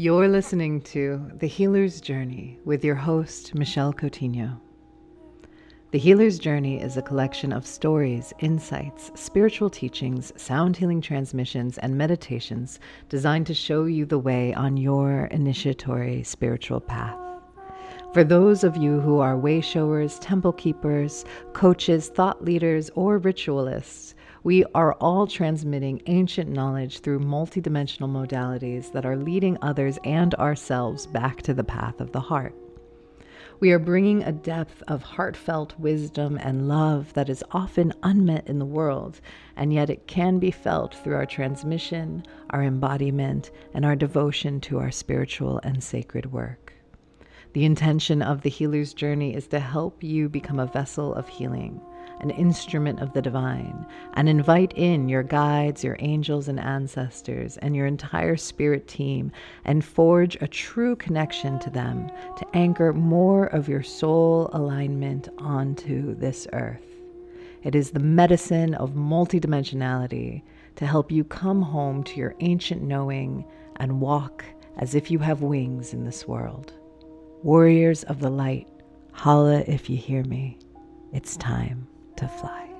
You're listening to The Healer's Journey with your host, Michelle Coutinho. The Healer's Journey is a collection of stories, insights, spiritual teachings, sound healing transmissions, and meditations designed to show you the way on your initiatory spiritual path. For those of you who are way showers, temple keepers, coaches, thought leaders, or ritualists, we are all transmitting ancient knowledge through multidimensional modalities that are leading others and ourselves back to the path of the heart. We are bringing a depth of heartfelt wisdom and love that is often unmet in the world, and yet it can be felt through our transmission, our embodiment, and our devotion to our spiritual and sacred work. The intention of the healer's journey is to help you become a vessel of healing an instrument of the divine, and invite in your guides, your angels and ancestors, and your entire spirit team, and forge a true connection to them to anchor more of your soul alignment onto this earth. It is the medicine of multidimensionality to help you come home to your ancient knowing and walk as if you have wings in this world. Warriors of the light, holla if you hear me. It's time to fly.